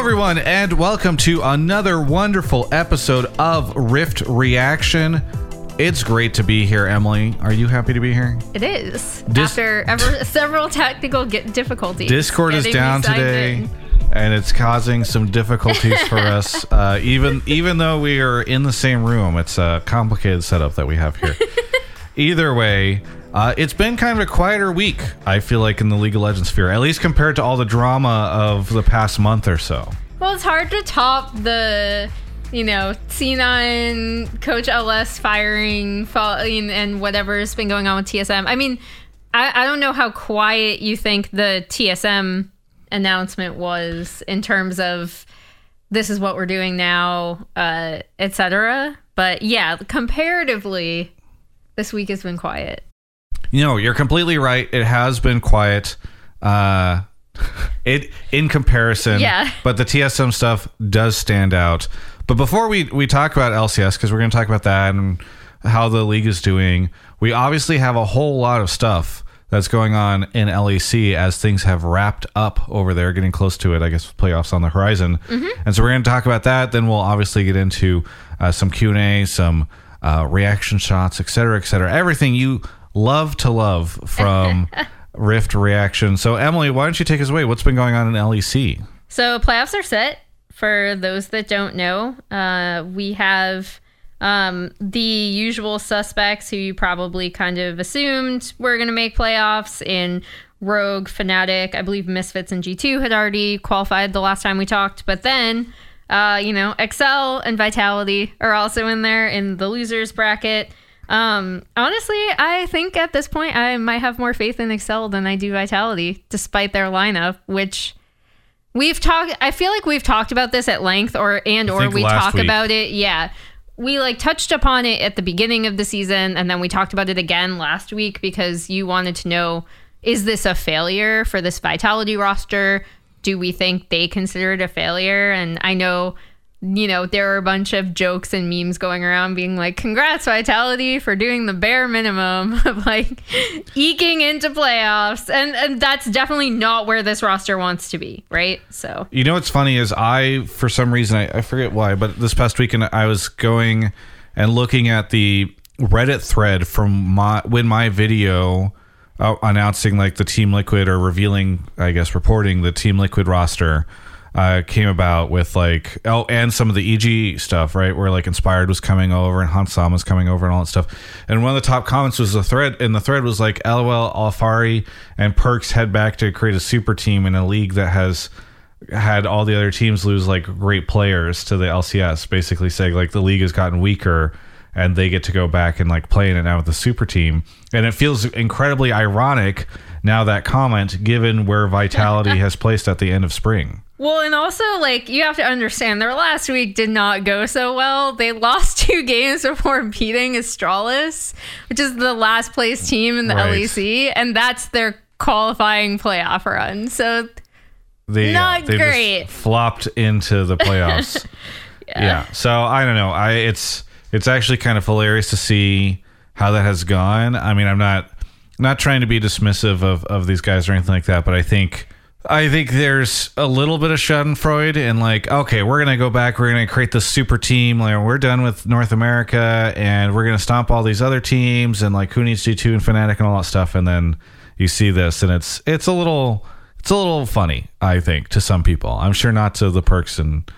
everyone, and welcome to another wonderful episode of Rift Reaction. It's great to be here, Emily. Are you happy to be here? It is. Dis- After ever, several technical get difficulties. Discord is down today, in. and it's causing some difficulties for us. Uh, even even though we are in the same room, it's a complicated setup that we have here. Either way, uh, it's been kind of a quieter week. I feel like in the League of Legends sphere, at least compared to all the drama of the past month or so. Well, it's hard to top the, you know, C9 Coach LS firing fall, and whatever's been going on with TSM. I mean, I, I don't know how quiet you think the TSM announcement was in terms of this is what we're doing now, uh, etc. But yeah, comparatively, this week has been quiet. You know, you're completely right. It has been quiet. Uh, it in comparison, Yeah. But the TSM stuff does stand out. But before we we talk about LCS, because we're going to talk about that and how the league is doing, we obviously have a whole lot of stuff that's going on in LEC as things have wrapped up over there, getting close to it. I guess playoffs on the horizon, and so we're going to talk about that. Then we'll obviously get into uh, some Q and A, some uh, reaction shots, et cetera, et cetera. Everything you love to love from Rift Reaction. So, Emily, why don't you take us away? What's been going on in LEC? So playoffs are set. For those that don't know, uh, we have um, the usual suspects who you probably kind of assumed were going to make playoffs in Rogue, Fnatic. I believe Misfits and G2 had already qualified the last time we talked. But then, uh, you know, Excel and Vitality are also in there in the losers bracket. Um, honestly, I think at this point I might have more faith in Excel than I do Vitality, despite their lineup, which we've talked i feel like we've talked about this at length or and or we talk week. about it. Yeah. We like touched upon it at the beginning of the season and then we talked about it again last week because you wanted to know is this a failure for this vitality roster? Do we think they consider it a failure? And i know you know there are a bunch of jokes and memes going around being like congrats vitality for doing the bare minimum of like eking into playoffs. And and that's definitely not where this roster wants to be right? So. You know what's funny is I, for some reason, I, I forget why, but this past weekend I was going and looking at the Reddit thread from my when my video uh, announcing like the Team Liquid or revealing, I guess, reporting the Team Liquid roster uh, came about with like oh, and some of the EG stuff, right? Where like Inspired was coming over and Hans Sama was coming over and all that stuff. And one of the top comments was the thread, and the thread was like, "LOL, Alphari and Perkz head back to create a super team in a league that has." had all the other teams lose like great players to the LCS, basically saying like the league has gotten weaker and they get to go back and like play in it now with the super team. And it feels incredibly ironic now that comment given where Vitality has placed at the end of spring. Well, and also, like, you have to understand their last week did not go so well. They lost two games before beating Astralis, which is the last place team in the Right. LEC, and that's their qualifying playoff run. So, They, Not they great. Flopped into the playoffs. yeah. So I don't know. I it's it's actually kind of hilarious to see how that has gone. I mean, I'm not not trying to be dismissive of of these guys or anything like that, but I think I think there's a little bit of Schadenfreude and like, okay, we're gonna go back, we're gonna create this super team, like we're done with North America and we're gonna stomp all these other teams and like who needs G2 and Fnatic and all that stuff, and then you see this and it's it's a little it's a little funny, I think, to some people. I'm sure not to the Perkz and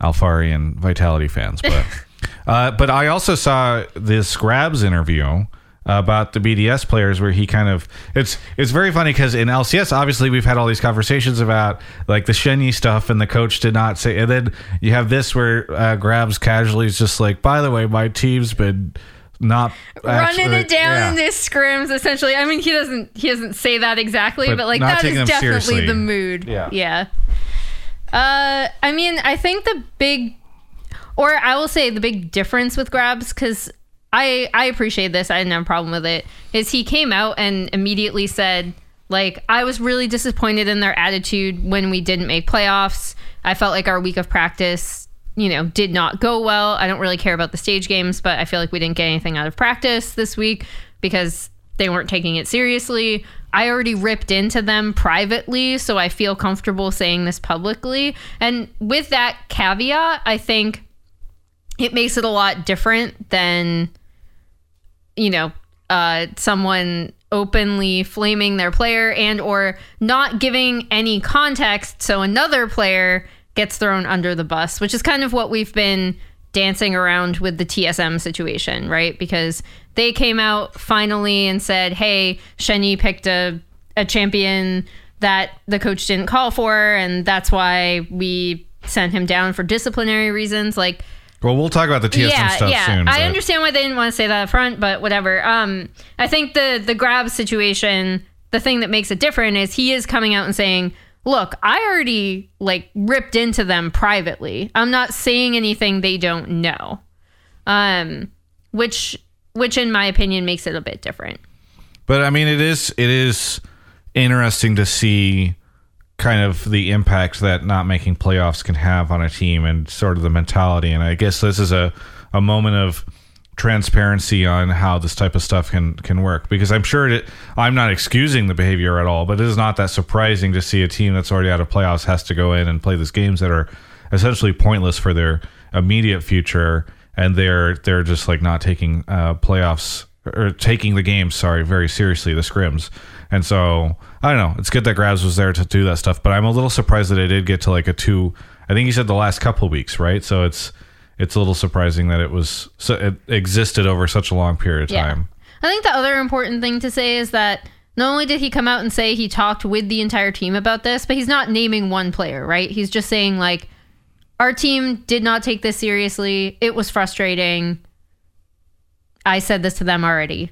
Alphari and Vitality fans, but uh, but I also saw this Grabbz interview about the BDS players where he kind of it's it's very funny because in LCS obviously we've had all these conversations about like the Shenyi stuff and the coach did not say and then you have this where uh, Grabbz casually is just like by the way my team's been not running actually- it down yeah. in this scrims, essentially. I mean, he doesn't he doesn't say that exactly, But but, like that is definitely seriously. the mood. Yeah. Yeah. Uh, I mean, I think the big, or I will say the big difference with Grabbz, because I I appreciate this. I didn't have a problem with it. Is he came out and immediately said like I was really disappointed in their attitude when we didn't make playoffs. I felt like our week of practice, you know, did not go well. I don't really care about the stage games, but I feel like we didn't get anything out of practice this week because they weren't taking it seriously. I already ripped into them privately, so I feel comfortable saying this publicly. And with that caveat, I think it makes it a lot different than, you know, uh, someone openly flaming their player and or not giving any context so another player gets thrown under the bus which is kind of what we've been dancing around with the TSM situation right? Because they came out finally and said hey Shenyi picked a, a champion that the coach didn't call for and that's why we sent him down for disciplinary reasons. Like well, we'll talk about the TSM yeah, stuff yeah. soon. I but- understand why they didn't want to say that up front, but whatever. Um, I think the the grab situation, the thing that makes it different is he is coming out and saying, "Look, I already like ripped into them privately. I'm not saying anything they don't know." Um, which which in my opinion makes it a bit different. But I mean, it is it is interesting to see kind of the impact that not making playoffs can have on a team and sort of the mentality. And I guess this is a a moment of transparency on how this type of stuff can can work. Because I'm sure I'm not excusing the behavior at all but it is not that surprising to see a team that's already out of playoffs has to go in and play these games that are essentially pointless for their immediate future. And they're they're just like not taking uh, playoffs or taking the game sorry very seriously the scrims. And so I don't know it's good that Grabbz was there to do that stuff but I'm a little surprised that it did get to like a two I think he said the last couple of weeks right so it's it's a little surprising that it was so it existed over such a long period of Yeah. time. I think the other important thing to say is that not only did he come out and say he talked with the entire team about this, but he's not naming one player, right? He's just saying like our team did not take this seriously. It was frustrating. I said this to them already.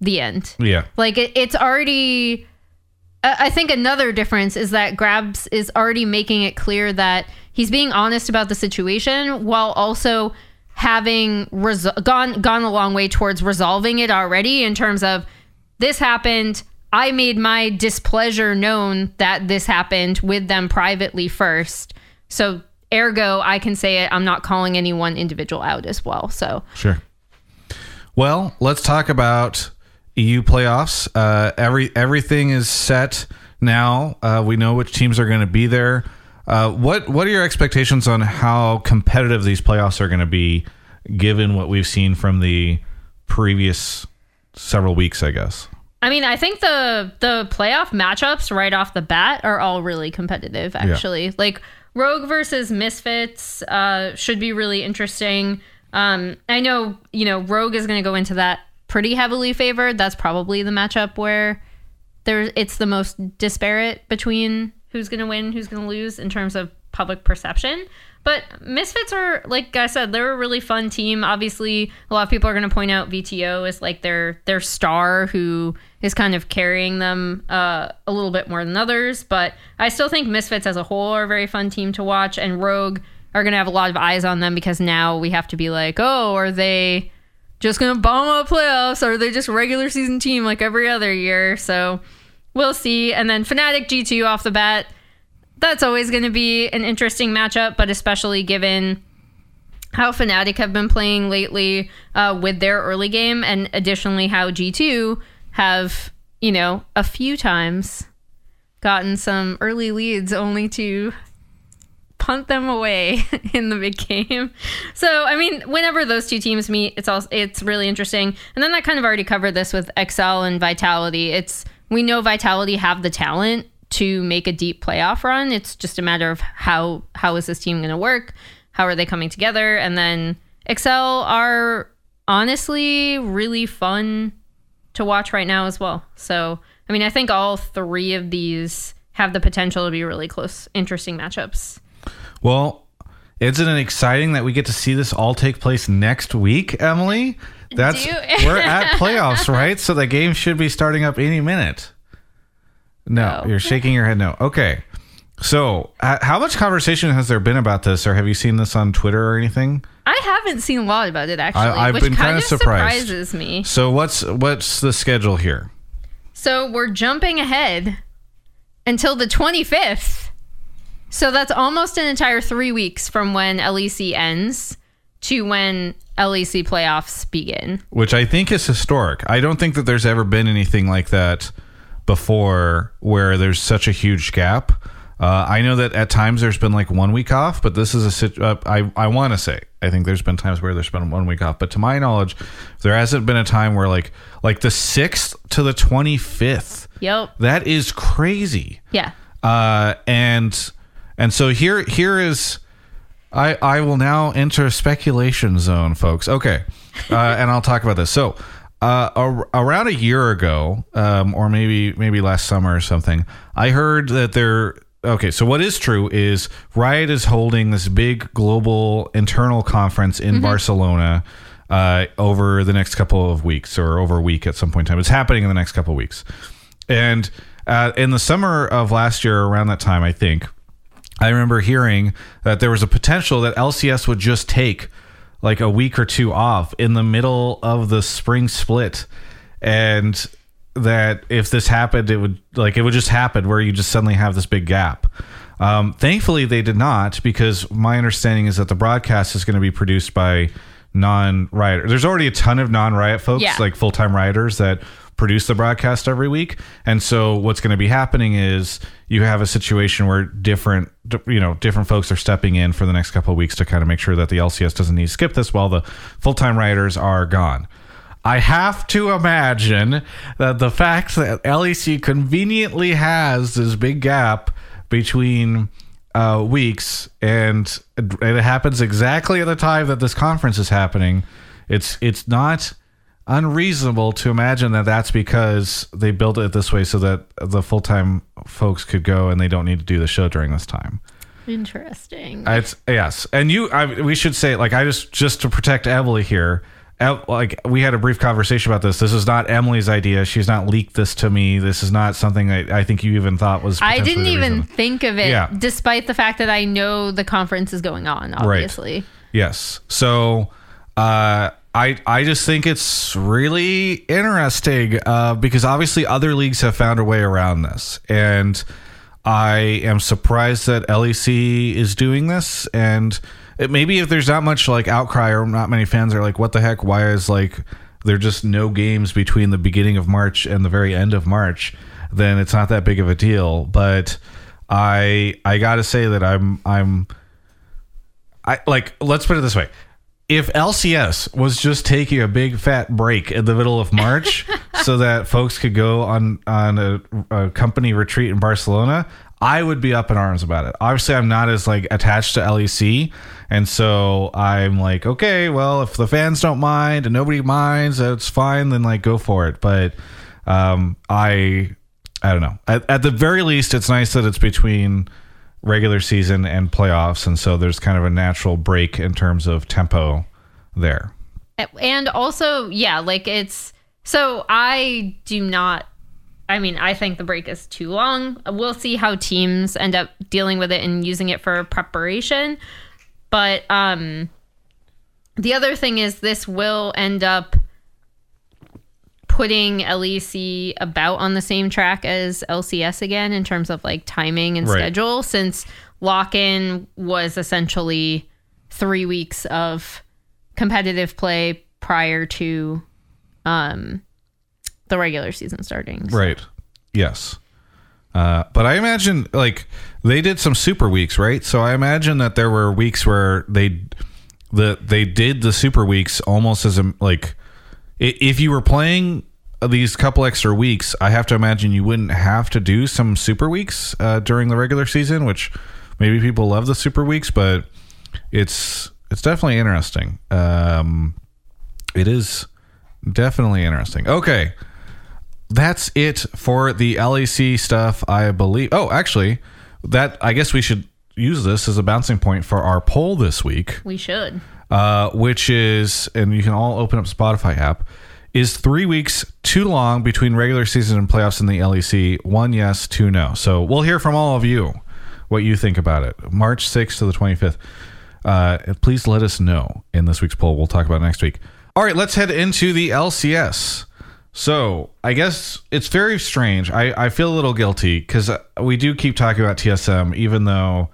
The end. Yeah. Like it, it's already. I think another difference is that Grabbz is already making it clear that he's being honest about the situation while also having gone gone a long way towards resolving it already in terms of this happened. I made my displeasure known that this happened with them privately first. So ergo, I can say it. I'm not calling any one individual out as well. So Sure. Well, let's talk about EU playoffs. Uh, every everything is set now. Uh, we know which teams are going to be there. Uh, what what are your expectations on how competitive these playoffs are going to be, given what we've seen from the previous several weeks? I guess. I mean, I think the the playoff matchups right off the bat are all really competitive. Actually, like Rogue versus Misfits uh, should be really interesting. Um, I know you know Rogue is going to go into that pretty heavily favored. That's probably the matchup where there it's the most disparate between who's going to win, who's going to lose in terms of public perception. But Misfits are, like I said, they're a really fun team. Obviously, a lot of people are going to point out Vetheo is like their their star who is kind of carrying them uh, a little bit more than others. But I still think Misfits as a whole are a very fun team to watch, and Rogue are going to have a lot of eyes on them because now we have to be like, oh, are they just to bomb out playoffs? Or are they just regular season team like every other year? So we'll see. And then Fnatic G2 off the bat that's always going to be an interesting matchup, but especially given how Fnatic have been playing lately uh, with their early game, and additionally how G2 have, you know, a few times gotten some early leads only to punt them away in the big game. So, I mean, whenever those two teams meet, it's all it's really interesting. And then I kind of already covered this with Excel and Vitality. It's we know Vitality have the talent to make a deep playoff run. It's just a matter of how how is this team going to work? How are they coming together? And then Excel are honestly really fun to watch right now as well. So, I mean, I think all three of these have the potential to be really close, interesting matchups. Well, isn't it exciting that we get to see this all take place next week, Emily? That's Do- we're at playoffs, right? So the game should be starting up any minute. No, No. you're shaking your head. No. Okay. So, uh, how much conversation has there been about this, or have you seen this on Twitter or anything? I haven't seen a lot about it actually, I've which been kind kinda of surprised. surprises me. So, what's what's the schedule here? So we're jumping ahead until the 25th. So that's almost an entire three weeks from when LEC ends to when LEC playoffs begin. Which I think is historic. I don't think that there's ever been anything like that before where there's such a huge gap. Uh, I know that at times there's been like one week off, but this is a sit- uh, I I want to say I think there's been times where there's been one week off, but to my knowledge, there hasn't been a time where like like the sixth to the twenty fifth. Yep. That is crazy. Yeah. Uh, and and so here here is I I will now enter speculation zone, folks. Okay, uh, and I'll talk about this. So. Uh, ar- around a year ago, um, or maybe maybe last summer or something, I heard that there. Okay, so what is true is Riot is holding this big global internal conference in Barcelona uh, over the next couple of weeks, or over a week at some point in time. It's happening in the next couple of weeks, and uh, in the summer of last year, around that time, I think, I remember hearing that there was a potential that LCS would just take like a week or two off in the middle of the spring split. And that if this happened, it would like it would just happen where you just suddenly have this big gap. Um, thankfully, they did not because my understanding is that the broadcast is going to be produced by non-riot. There's already a ton of non-riot folks, Yeah. like full-time rioters that produce the broadcast every week. And so what's going to be happening is you have a situation where different you know different folks are stepping in for the next couple of weeks to kind of make sure that the LCS doesn't need to skip this while the full-time writers are gone. I have to imagine that the fact that LEC conveniently has this big gap between uh, weeks and it happens exactly at the time that this conference is happening, it's it's not unreasonable to imagine that that's because they built it this way so that the full time folks could go and they don't need to do the show during this time. Interesting. It's yes, and you. I, we should say like I just just to protect Emily here. Like we had a brief conversation about this. This is not Emily's idea. She's not leaked this to me. This is not something I, I think you even thought was. I didn't even reason. think of it, Yeah. despite the fact that I know the conference is going on. Obviously, Yes. So uh, I I just think it's really interesting uh, because obviously other leagues have found a way around this, and I am surprised that LEC is doing this. And it, maybe if there's not much like outcry or not many fans are like, what the heck? Why is like there just no games between the beginning of March and the very end of March? Then it's not that big of a deal. But I I gotta say that I'm I'm I like let's put it this way. If LCS was just taking a big fat break in the middle of March so that folks could go on on a, a company retreat in Barcelona, I would be up in arms about it. Obviously, I'm not as like attached to LEC, and so I'm like, okay, well, if the fans don't mind and nobody minds, that's fine. Then like go for it. But um, I I don't know. At, at the very least, it's nice that it's between regular season and playoffs, and so there's kind of a natural break in terms of tempo there. and also, yeah, like it's so I do not. I mean, I think the break is too long. We'll see how teams end up dealing with it and using it for preparation. But um, the other thing is, this will end up putting LEC about on the same track as LCS again in terms of like timing and Right. schedule, since lock in was essentially three weeks of competitive play prior to um, the regular season starting. So- Right. Yes. Uh, but I imagine like they did some super weeks, right? So I imagine that there were weeks where they the they did the super weeks almost as a like if you were playing these couple extra weeks, I have to imagine you wouldn't have to do some super weeks uh, during the regular season, which maybe people love the super weeks, but it's it's definitely interesting. Um, it is definitely interesting. Okay that's it for the LEC stuff, I believe. Oh, actually, that I guess we should use this as a bouncing point for our poll this week, We should. uh, which is, and you can all open up Spotify app. Is three weeks too long between regular season and playoffs in the LEC? One yes, two no. So we'll hear from all of you what you think about it. March 6th to the 25th. Uh, please let us know in this week's poll. We'll talk about next week. All right, let's head into the LCS. So I guess it's very strange. I, I feel a little guilty because we do keep talking about TSM, even though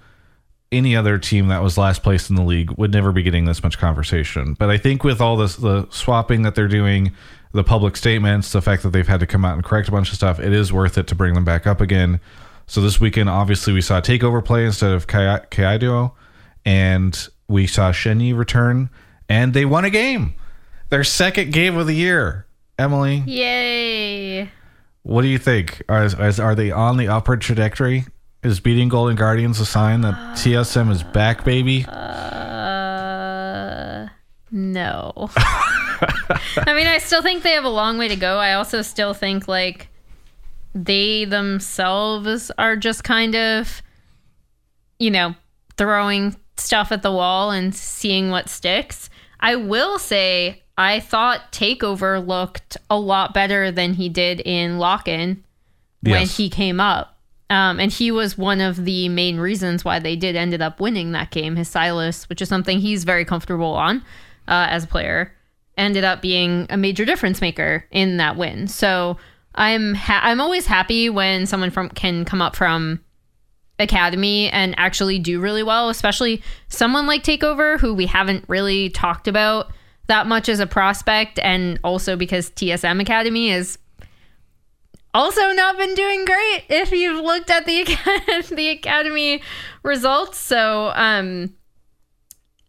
any other team that was last place in the league would never be getting this much conversation. But I think with all this the swapping that they're doing, the public statements, the fact that they've had to come out and correct a bunch of stuff, it is worth it to bring them back up again. So this weekend, obviously, we saw Takeover play instead of Kai- Kaido, and we saw Shenyi return, and they won a game. Their second game of the year. Emily, Yay. what do you think? Are, are they on the upward trajectory? Is beating Golden Guardians a sign that TSM is back, baby? Uh, no. I mean, I still think they have a long way to go. I also still think like they themselves are just kind of, you know, throwing stuff at the wall and seeing what sticks. I will say, I thought Takeover looked a lot better than he did in Lock In when Yes. he came up. Um, and he was one of the main reasons why they did ended up winning that game. His Sylas, which is something he's very comfortable on uh, as a player, ended up being a major difference maker in that win. So I'm ha- I'm always happy when someone from can come up from academy and actually do really well, especially someone like Takeover who we haven't really talked about that much as a prospect, and also because TSM Academy is also not been doing great if you've looked at the the academy results so um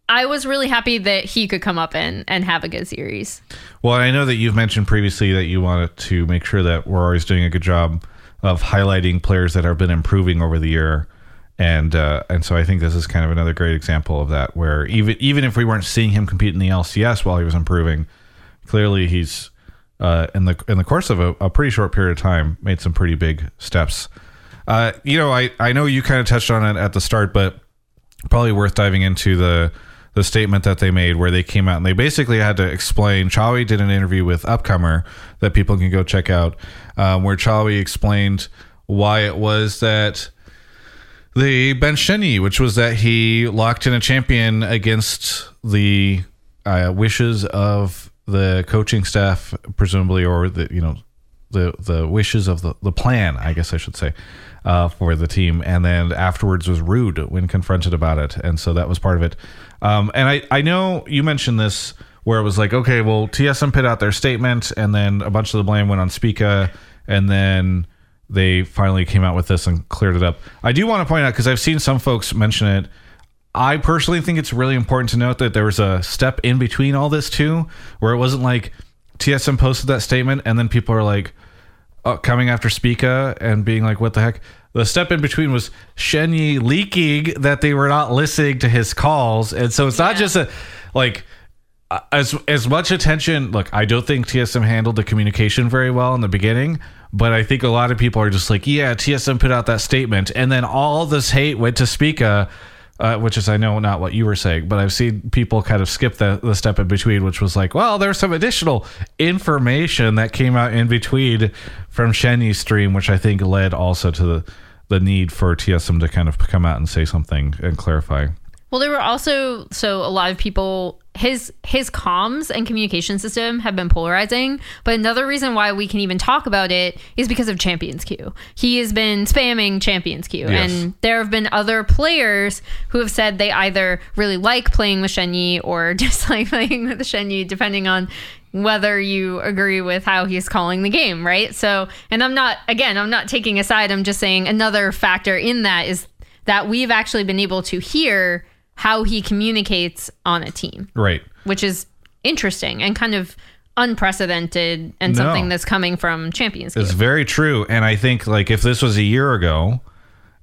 i was really happy that he could come up and and have a good series Well, I know that you've mentioned previously that you wanted to make sure that we're always doing a good job of highlighting players that have been improving over the year, and uh, and so I think this is kind of another great example of that. Where even even if we weren't seeing him compete in the LCS while he was improving, clearly he's uh, in the in the course of a, a pretty short period of time made some pretty big steps. Uh, you know, I I know you kind of touched on it at the start, but probably worth diving into the the statement that they made where they came out and they basically had to explain Chawy did an interview with Upcomer that people can go check out um, where Chawy explained why it was that the benched Shenyi, which was that he locked in a champion against the uh, wishes of the coaching staff, presumably, or the you know the the wishes of the the plan, I guess I should say, uh, for the team, and then afterwards was rude when confronted about it, and so that was part of it. Um, and I I know you mentioned this where it was like, okay, well TSM put out their statement, and then a bunch of the blame went on Spica, and then they finally came out with this and cleared it up. I do want to point out because I've seen some folks mention it. I personally think it's really important to note that there was a step in between all this too, where it wasn't like TSM posted that statement and then people are like uh, coming after Spica and being like, "What the heck?" The step in between was Shenyi leaking that they were not listening to his calls, and so it's not just a like uh, as as much attention. Look, I don't think TSM handled the communication very well in the beginning, but I think a lot of people are just like, yeah, TSM put out that statement, and then all this hate went to Spica. Uh, which is I know not what you were saying, but I've seen people kind of skip the, the step in between, which was like, well, there's some additional information that came out in between from Shenyi's stream, which I think led also to the the need for TSM to kind of come out and say something and clarify. Well, there were also so a lot of people his his comms and communication system have been polarizing, but another reason why we can even talk about it is because of Champions Queue. He has been spamming Champions Queue, Yes. and there have been other players who have said they either really like playing with Shenyi or dislike playing with Shenyi, depending on whether you agree with how he's calling the game, right? So, and I'm not again, I'm not taking a side. I'm just saying another factor in that is that we've actually been able to hear how he communicates on a team, Right. which is interesting and kind of unprecedented and No. something that's coming from Champions It's very true, and I think like if this was a year ago,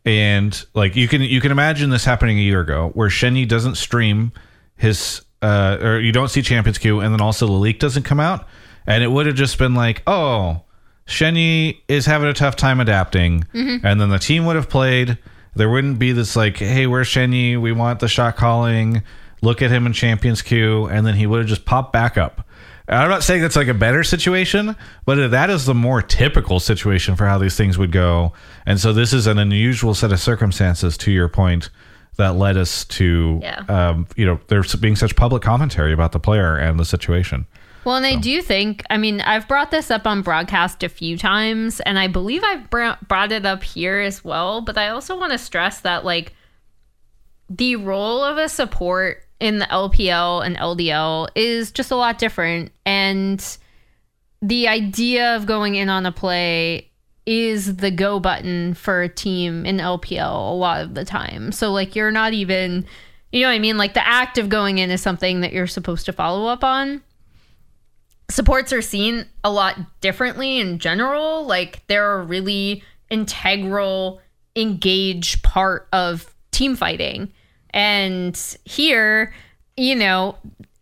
and like you can you can imagine this happening a year ago, where Shenyi doesn't stream his uh, or you don't see Champions Queue and then also the leak doesn't come out, and it would have just been like, oh, Shenyi is having a tough time adapting, and then the team would have played. There wouldn't be this like, hey, where's Shenyi? We want the shot calling. Look at him in Champions Queue, and then he would have just popped back up. I'm not saying that's like a better situation, but that is the more typical situation for how these things would go. And so this is an unusual set of circumstances, to your point, that led us to, Yeah. um, you know, there's being such public commentary about the player and the situation. Well, and I do think, I mean, I've brought this up on broadcast a few times, and I believe I've br- brought it up here as well. But I also want to stress that, like, the role of a support in the LPL and LDL is just a lot different. And the idea of going in on a play is the go button for a team in LPL a lot of the time. So like you're not even you know what I mean? Like the act of going in is something that you're supposed to follow up on. Supports are seen a lot differently in general. Like they're a really integral, engaged part of team fighting. And here, you know,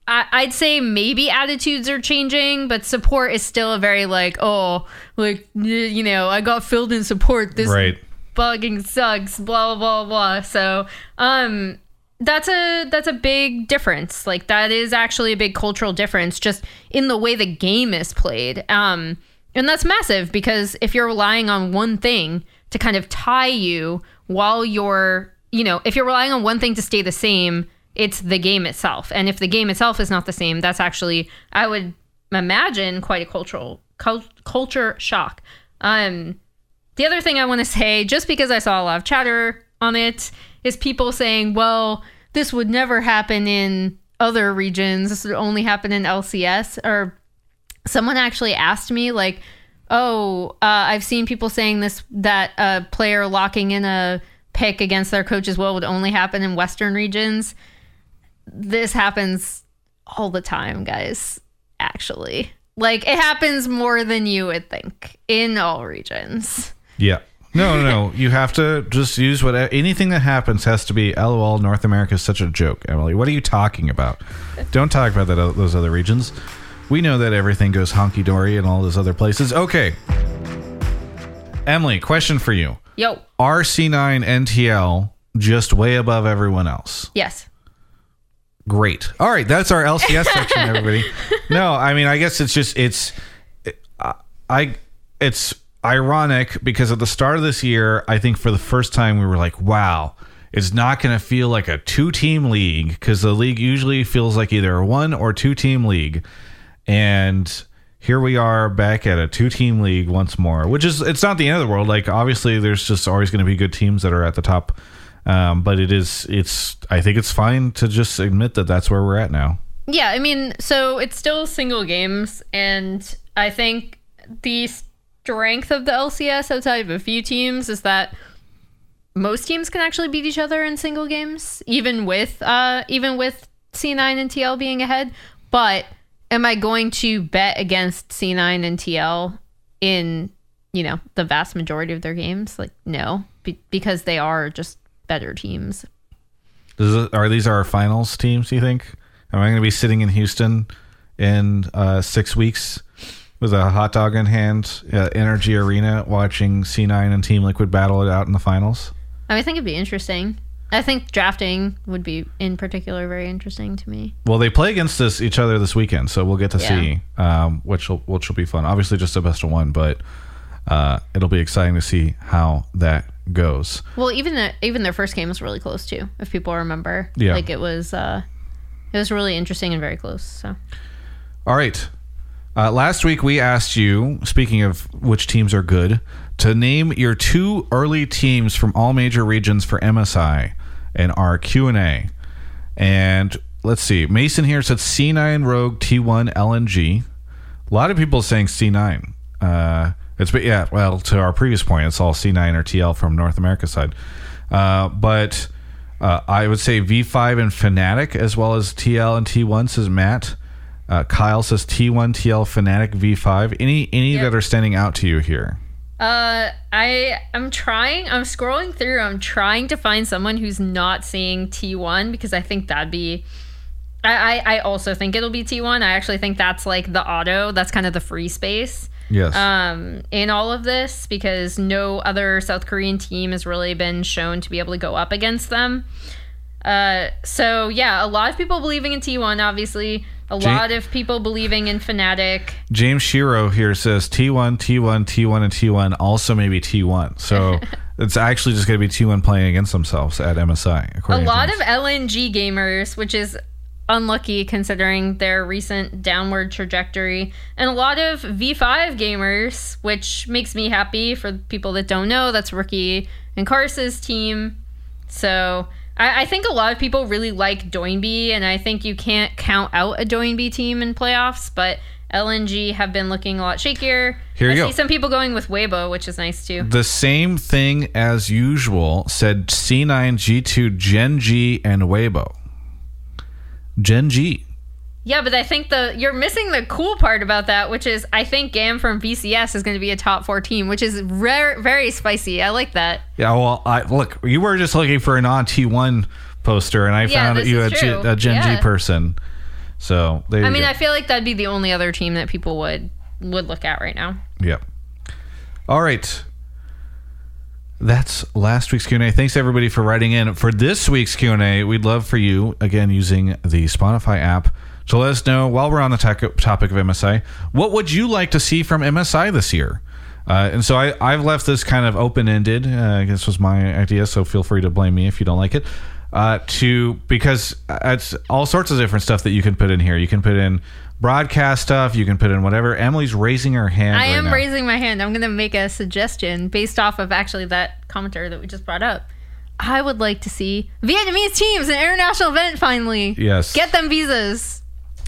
I, would say maybe attitudes are changing, but support is still a very like, oh, like you know, I got filled in support. This right. bugging sucks. Blah blah blah blah. So, um, that's a that's a big difference. Like that is actually a big cultural difference, just in the way the game is played. Um, and that's massive because if you're relying on one thing to kind of tie you while you're, you know, if you're relying on one thing to stay the same it's the game itself. And if the game itself is not the same, that's actually I would imagine quite a cultural culture shock. Um, the other thing I want to say, just because I saw a lot of chatter on it, is people saying, "Well, this would never happen in other regions. This would only happen in LCS." Or someone actually asked me, like, "Oh, uh, I've seen people saying this that a player locking in a pick against their coach as well would only happen in Western regions." this happens all the time, guys, actually. Like it happens more than you would think in all regions. Yeah. No, no, no. you have to just use what anything that happens has to be LOL. North America is such a joke, Emily. What are you talking about? Don't talk about that uh, those other regions. We know that everything goes honky dory in all those other places. Okay. Emily, question for you. Yo. Are C9 NTL just way above everyone else? Yes. Great. All right, that's our LCS section, everybody. No, I mean, I guess it's just it's I it's ironic because at the start of this year, I think for the first time we were like, wow, it's not going to feel like a two-team league because the league usually feels like either a one or two-team league, and here we are back at a two-team league once more, which is it's not the end of the world. Like obviously, there's just always going to be good teams that are at the top um, but it is, it's, I think it's fine to just admit that that's where we're at now. Yeah, I mean, so it's still single games, and I think the strength of the LCS outside of a few teams is that most teams can actually beat each other in single games, even with uh, even with C9 and TL being ahead. But am I going to bet against C9 and TL in you know the vast majority of their games? Like no, be- because they are just better teams. It, are these our finals teams? Do you think? Am I going to be sitting in Houston in uh, six weeks with a hot dog in hand, uh, Energy Arena, watching C9 and Team Liquid battle it out in the finals? I, mean, I think it'd be interesting. I think drafting would be in particular very interesting to me. Well, they play against this each other this weekend, so we'll get to yeah. see, um, which will which will be fun. Obviously, just a best of one, but uh, it'll be exciting to see how that goes. Well, even the, even their first game was really close too, if people remember. Yeah. Like it was uh, it was really interesting and very close. So. All right. Uh, last week we asked you, speaking of which teams are good, to name your two early teams from all major regions for MSI and our Q and A. And let's see, Mason here said C9 Rogue T1 LNG. A lot of people saying C9. Uh, it's yeah. Well, to our previous point, it's all C9 or TL from North America side, uh, but uh, I would say V5 and Fnatic as well as TL and T1 says Matt. Uh, Kyle says T1, TL, Fnatic, V5. Any any yep. that are standing out to you here? Uh, I I'm trying. I'm scrolling through. I'm trying to find someone who's not seeing T1 because I think that'd be. I, I, I also think it'll be T1. I actually think that's like the auto. That's kind of the free space. Yes. Um, in all of this, because no other South Korean team has really been shown to be able to go up against them. Uh, so yeah, a lot of people believing in T1, obviously. A lot of people believing in Fnatic. James Shiro here says T1, T1, T1, and T1, also maybe T1. So it's actually just going to be T1 playing against themselves at MSI. A lot of LNG gamers, which is unlucky considering their recent downward trajectory. And a lot of V5 gamers, which makes me happy for people that don't know, that's Rookie and Karsa's team. So I, I think a lot of people really like Doinby, and I think you can't count out a Doinby team in playoffs, but LNG have been looking a lot shakier. Here you I go. see some people going with Weibo, which is nice too. The same thing as usual said C9, G2, Gen G, and Weibo. Gen G. Yeah, but I think the you're missing the cool part about that, which is I think Gam from VCS is going to be a top four team, which is rare, very spicy. I like that. Yeah, well, I look, you were just looking for a non T1 poster, and I Yeah, found that you had G- a Gen Yeah. G person. So I mean, go. I feel like that'd be the only other team that people would would look at right now. Yep. All right. That's last week's Q&A. Thanks everybody for writing in. For this week's Q&A, we'd love for you again using the Spotify app to let us know while we're on the topic of MSI, what would you like to see from MSI this year? Uh, and so I, I've left this kind of open ended. Uh, this was my idea, so feel free to blame me if you don't like it. Uh, to because it's all sorts of different stuff that you can put in here. You can put in broadcast stuff. You can put in whatever. Emily's raising her hand. I right am now. raising my hand. I'm going to make a suggestion based off of actually that commenter that we just brought up. I would like to see Vietnamese teams an international event finally. Yes. Get them visas.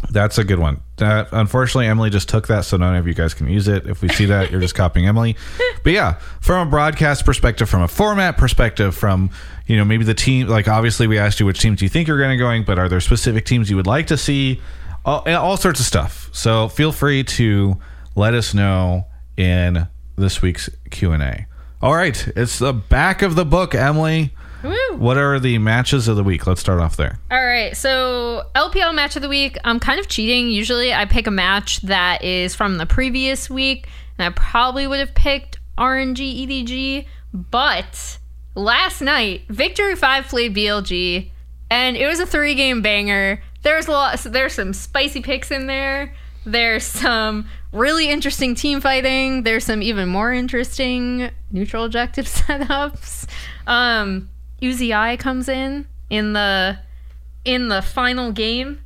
That's a good one. That unfortunately Emily just took that, so none of you guys can use it. If we see that, you're just copying Emily. But yeah, from a broadcast perspective, from a format perspective, from you know maybe the team. Like obviously, we asked you which teams you think you're going to going, but are there specific teams you would like to see? All, all sorts of stuff. So feel free to let us know in this week's Q and A. All right, it's the back of the book, Emily. Woo. What are the matches of the week? Let's start off there. All right, so LPL match of the week. I'm kind of cheating. Usually, I pick a match that is from the previous week, and I probably would have picked RNG EDG. But last night, Victory Five played BLG, and it was a three game banger. There's a lot. So there's some spicy picks in there. There's some really interesting team fighting. There's some even more interesting neutral objective setups. Um, Uzi comes in in the in the final game.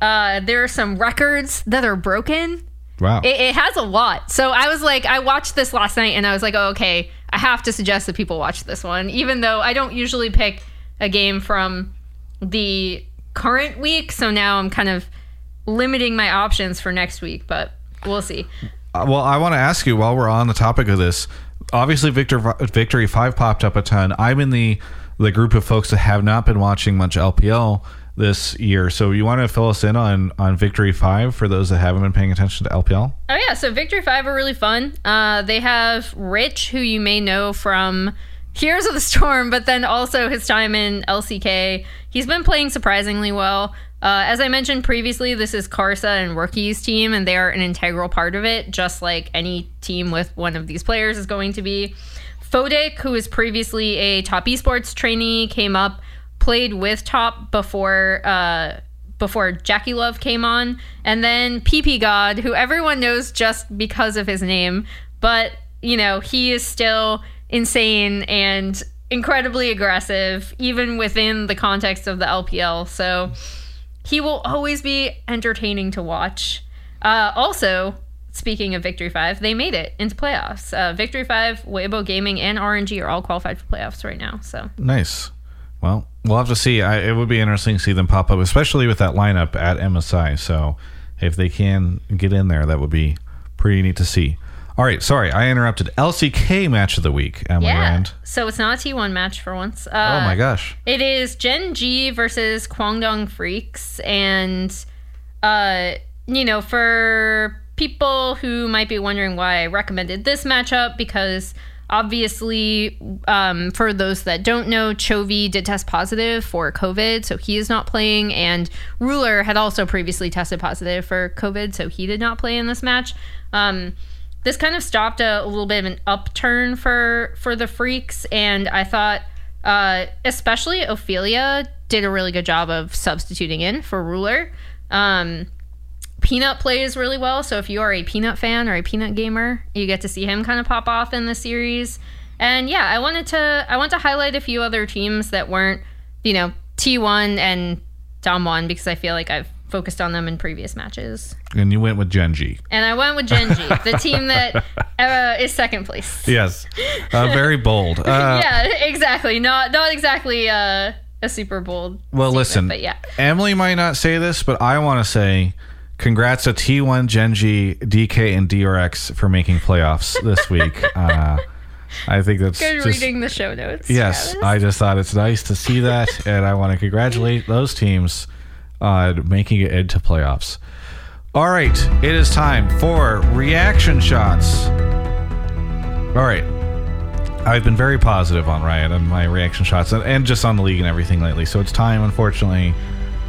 Uh, there are some records that are broken. Wow. It, it has a lot. So I was like, I watched this last night and I was like, oh, okay, I have to suggest that people watch this one, even though I don't usually pick a game from the current week. So now I'm kind of limiting my options for next week, but we'll see. Uh, well, I want to ask you while we're on the topic of this. Obviously, Victor Victory Five popped up a ton. I'm in the the group of folks that have not been watching much LPL this year. So you want to fill us in on on Victory Five for those that haven't been paying attention to LPL? Oh yeah, so Victory Five are really fun. Uh, they have Rich, who you may know from Heroes of the Storm, but then also his time in LCK. He's been playing surprisingly well. Uh, as I mentioned previously, this is Karsa and Rookie's team, and they are an integral part of it, just like any team with one of these players is going to be. Photic, who was previously a top esports trainee, came up, played with top before uh, before Jackie Love came on, and then PP God, who everyone knows just because of his name, but you know he is still insane and incredibly aggressive, even within the context of the LPL. So he will always be entertaining to watch. Uh, also, speaking of Victory 5, they made it into playoffs. Uh, Victory 5, Weibo Gaming, and RNG are all qualified for playoffs right now. So Nice. Well, we'll have to see. I, it would be interesting to see them pop up, especially with that lineup at MSI. So if they can get in there, that would be pretty neat to see. All right, sorry, I interrupted. LCK match of the week, Emily yeah. Rand. So it's not a T1 match for once. Uh, Oh my gosh. It is Gen G versus Kwangdong Freecs, and uh, you know, for people who might be wondering why I recommended this matchup, because obviously, um, for those that don't know, Chovy did test positive for COVID, so he is not playing, and Ruler had also previously tested positive for COVID, so he did not play in this match. Um, this kind of stopped a, a little bit of an upturn for for the Freecs and i thought uh, especially ophelia did a really good job of substituting in for ruler um, peanut plays really well so if you are a peanut fan or a peanut gamer you get to see him kind of pop off in the series and yeah i wanted to i want to highlight a few other teams that weren't you know t1 and dom 1 because i feel like i've focused on them in previous matches And you went with Gen G. and I went with Gen G, the team that uh, is second place. Yes. Uh, very bold. Uh, yeah, exactly. Not not exactly uh, a Super bold. Well, statement, listen, but yeah, Emily might not say this, but I want to say congrats to T1, Gen G, DK, and DRX for making playoffs this week. Uh, I think that's good just, reading the show notes. Yes, Travis. I just thought it's nice to see that, and I want to congratulate those teams on making it into playoffs. All right, it is time for reaction shots. All right. I've been very positive on Riot and my reaction shots and, and just on the league and everything lately. So it's time, unfortunately,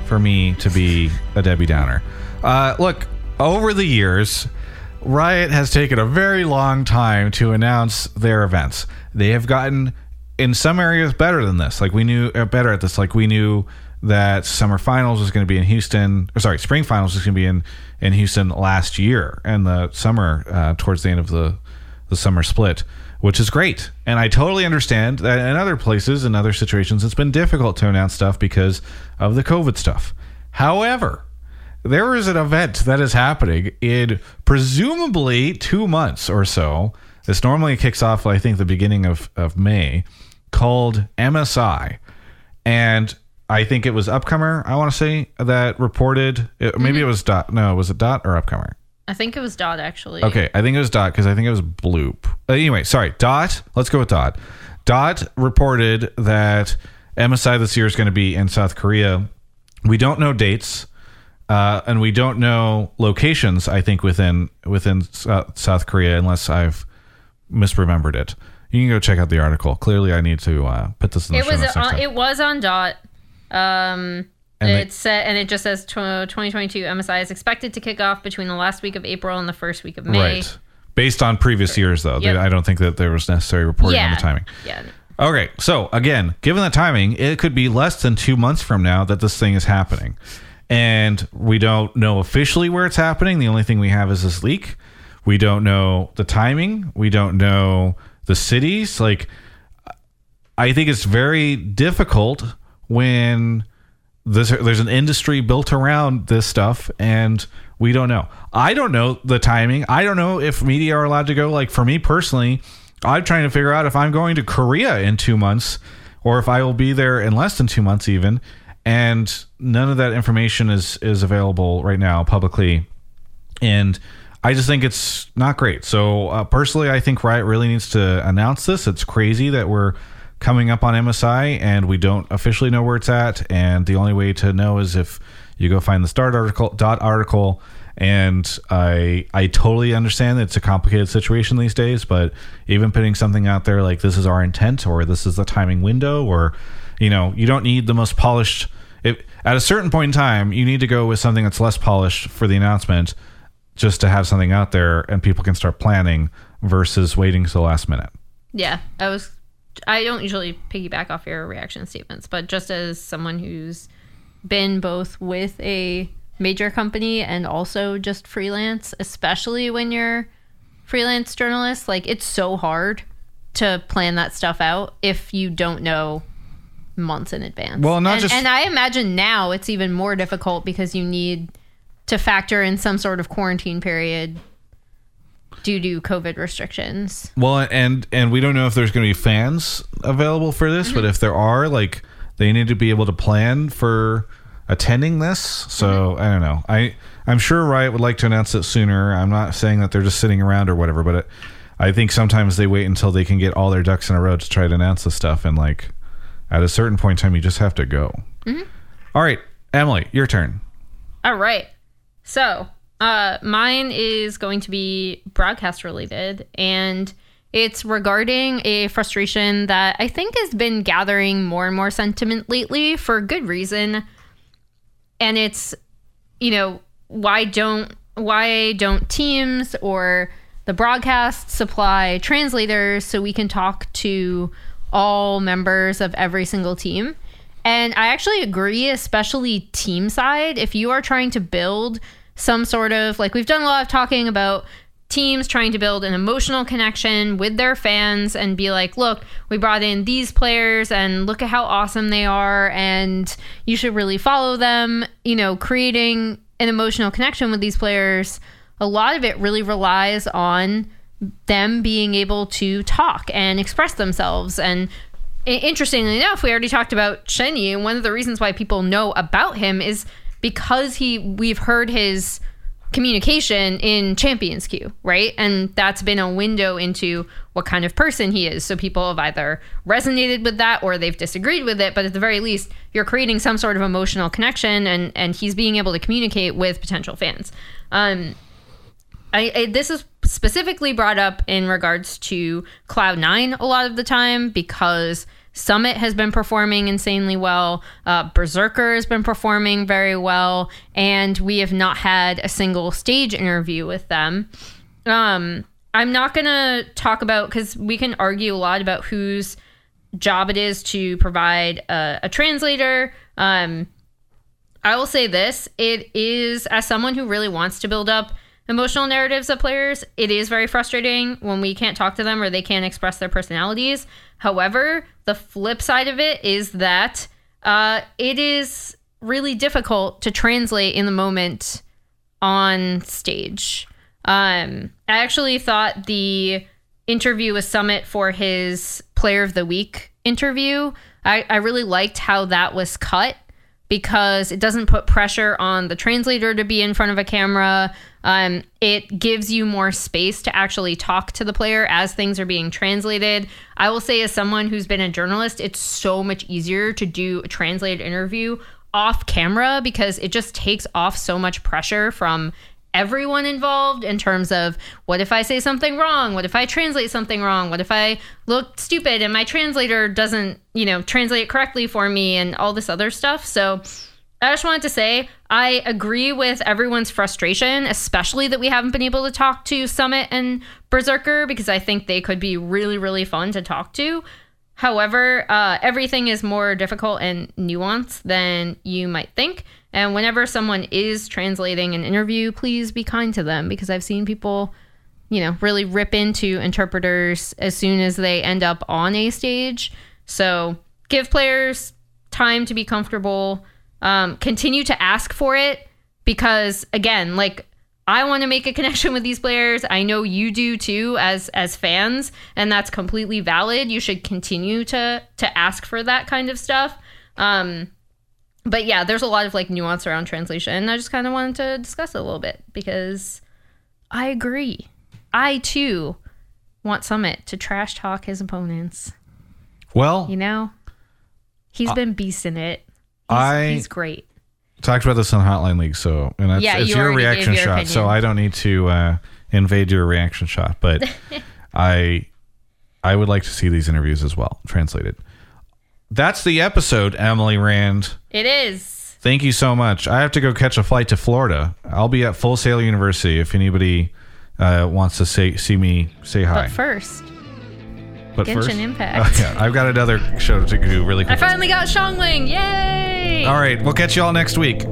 for me to be a Debbie Downer. Uh, look, over the years, Riot has taken a very long time to announce their events. They have gotten, in some areas, better than this. Like we knew uh, better at this. Like we knew that summer finals was going to be in Houston. Or sorry, spring finals was going to be in in Houston last year, and the summer uh, towards the end of the the summer split, which is great. And I totally understand that in other places, in other situations, it's been difficult to announce stuff because of the COVID stuff. However, there is an event that is happening in presumably two months or so. This normally kicks off, I think, the beginning of, of May, called MSI. And I think it was Upcomer, I want to say, that reported. Maybe mm-hmm. it was Dot. No, was it Dot or Upcomer? I think it was Dot actually. Okay, I think it was Dot because I think it was Bloop. Uh, anyway, sorry, Dot. Let's go with Dot. Dot reported that MSI this year is going to be in South Korea. We don't know dates, uh, and we don't know locations. I think within within uh, South Korea, unless I've misremembered it. You can go check out the article. Clearly, I need to uh, put this in the It show was notes on, it was on Dot. Um, And it said, and it just says 2022 MSI is expected to kick off between the last week of April and the first week of May. right, based on previous years, though. Yep. I don't think that there was necessary reporting on the timing. Yeah. Okay, so again, given the timing, it could be less than two months from now that this thing is happening. And we don't know officially where it's happening. The only thing we have is this leak. We don't know the timing. We don't know the cities. Like, I think it's very difficult when this, there's an industry built around this stuff and we don't know. I don't know the timing. I don't know if media are allowed to go. Like, for me personally, I'm trying to figure out if I'm going to Korea in two months or if I will be there in less than two months, even. And none of that information is is available right now publicly, and I just think it's not great. So uh, personally, I think Riot really needs to announce this. It's crazy that we're coming up on MSI and we don't officially know where it's at, and the only way to know is if you go find the start article dot article and I I totally understand that it's a complicated situation these days, but even putting something out there like this is our intent or this is the timing window or you know, you don't need the most polished if at a certain point in time, you need to go with something that's less polished for the announcement just to have something out there and people can start planning versus waiting to the last minute. Yeah. I was. I don't usually piggyback off your reaction statements, but just as someone who's been both with a major company and also just freelance, especially when you're freelance journalist, like it's so hard to plan that stuff out if you don't know months in advance. Well, not and, just- and I imagine now it's even more difficult because you need to factor in some sort of quarantine period due to COVID restrictions. Well, and and we don't know if there's going to be fans available for this, but mm-hmm. if there are, like, they need to be able to plan for attending this. So mm-hmm. I don't know. I I'm sure Riot would like to announce it sooner. I'm not saying that they're just sitting around or whatever, but it, I think sometimes they wait until they can get all their ducks in a row to try to announce the stuff, and like at a certain point in time, you just have to go. Mm-hmm. All right, Emily, your turn. All right. So, uh, mine is going to be broadcast related, and it's regarding a frustration that I think has been gathering more and more sentiment lately for good reason. And it's, you know, why don't why don't teams or the broadcast supply translators so we can talk to all members of every single team? And I actually agree, especially team side. If you are trying to build some sort of, like, we've done a lot of talking about teams trying to build an emotional connection with their fans and be like, look, we brought in these players and look at how awesome they are, and you should really follow them. You know, creating an emotional connection with these players, a lot of it really relies on them being able to talk and express themselves and interestingly enough, we already talked about Shenyi, and one of the reasons why people know about him is because he we've heard his communication in Champions Queue, right? And that's been a window into what kind of person he is. So people have either resonated with that or they've disagreed with it, but at the very least, you're creating some sort of emotional connection and and he's being able to communicate with potential fans. Um I, I, this is specifically brought up in regards to Cloud9 a lot of the time because Summit has been performing insanely well. Uh, Berserker has been performing very well, and we have not had a single stage interview with them. Um, I'm not gonna talk about because we can argue a lot about whose job it is to provide a, a translator. Um, I will say this: it is as someone who really wants to build up emotional narratives of players, it is very frustrating when we can't talk to them or they can't express their personalities. However, the flip side of it is that uh, it is really difficult to translate in the moment on stage. Um, I actually thought the interview with Summit for his Player of the Week interview, I, I really liked how that was cut because it doesn't put pressure on the translator to be in front of a camera. Um, it gives you more space to actually talk to the player as things are being translated. I will say, as someone who's been a journalist, it's so much easier to do a translated interview off camera because it just takes off so much pressure from everyone involved in terms of what if I say something wrong? What if I translate something wrong? What if I look stupid and my translator doesn't, you know, translate correctly for me and all this other stuff? So I just wanted to say I agree with everyone's frustration, especially that we haven't been able to talk to Summit and Berserker because I think they could be really, really fun to talk to. However, uh, everything is more difficult and nuanced than you might think. And whenever someone is translating an interview, please be kind to them because I've seen people, you know, really rip into interpreters as soon as they end up on a stage. So give players time to be comfortable. Um, continue to ask for it because, again, like I want to make a connection with these players. I know you do too as as fans, and that's completely valid. You should continue to to ask for that kind of stuff. Um, but yeah, there's a lot of like nuance around translation. I just kind of wanted to discuss it a little bit because I agree. I too want Summit to trash talk his opponents. Well, You know, he's been beasting it. I- he's great. talked about this on Hotline League, so and that's, Yeah, it's you your reaction your shot, so. I don't need to uh, invade your reaction shot, but I I would like to see these interviews as well translated. That's the episode, Emily Rand. It is. Thank you so much. I have to go catch a flight to Florida. I'll be at Full Sail University if anybody uh, wants to say see me say hi. But first, But Genshin Impact. Oh, yeah, I've got another show to do really I finally got Xiangling. Yay! All right, we'll catch you all next week.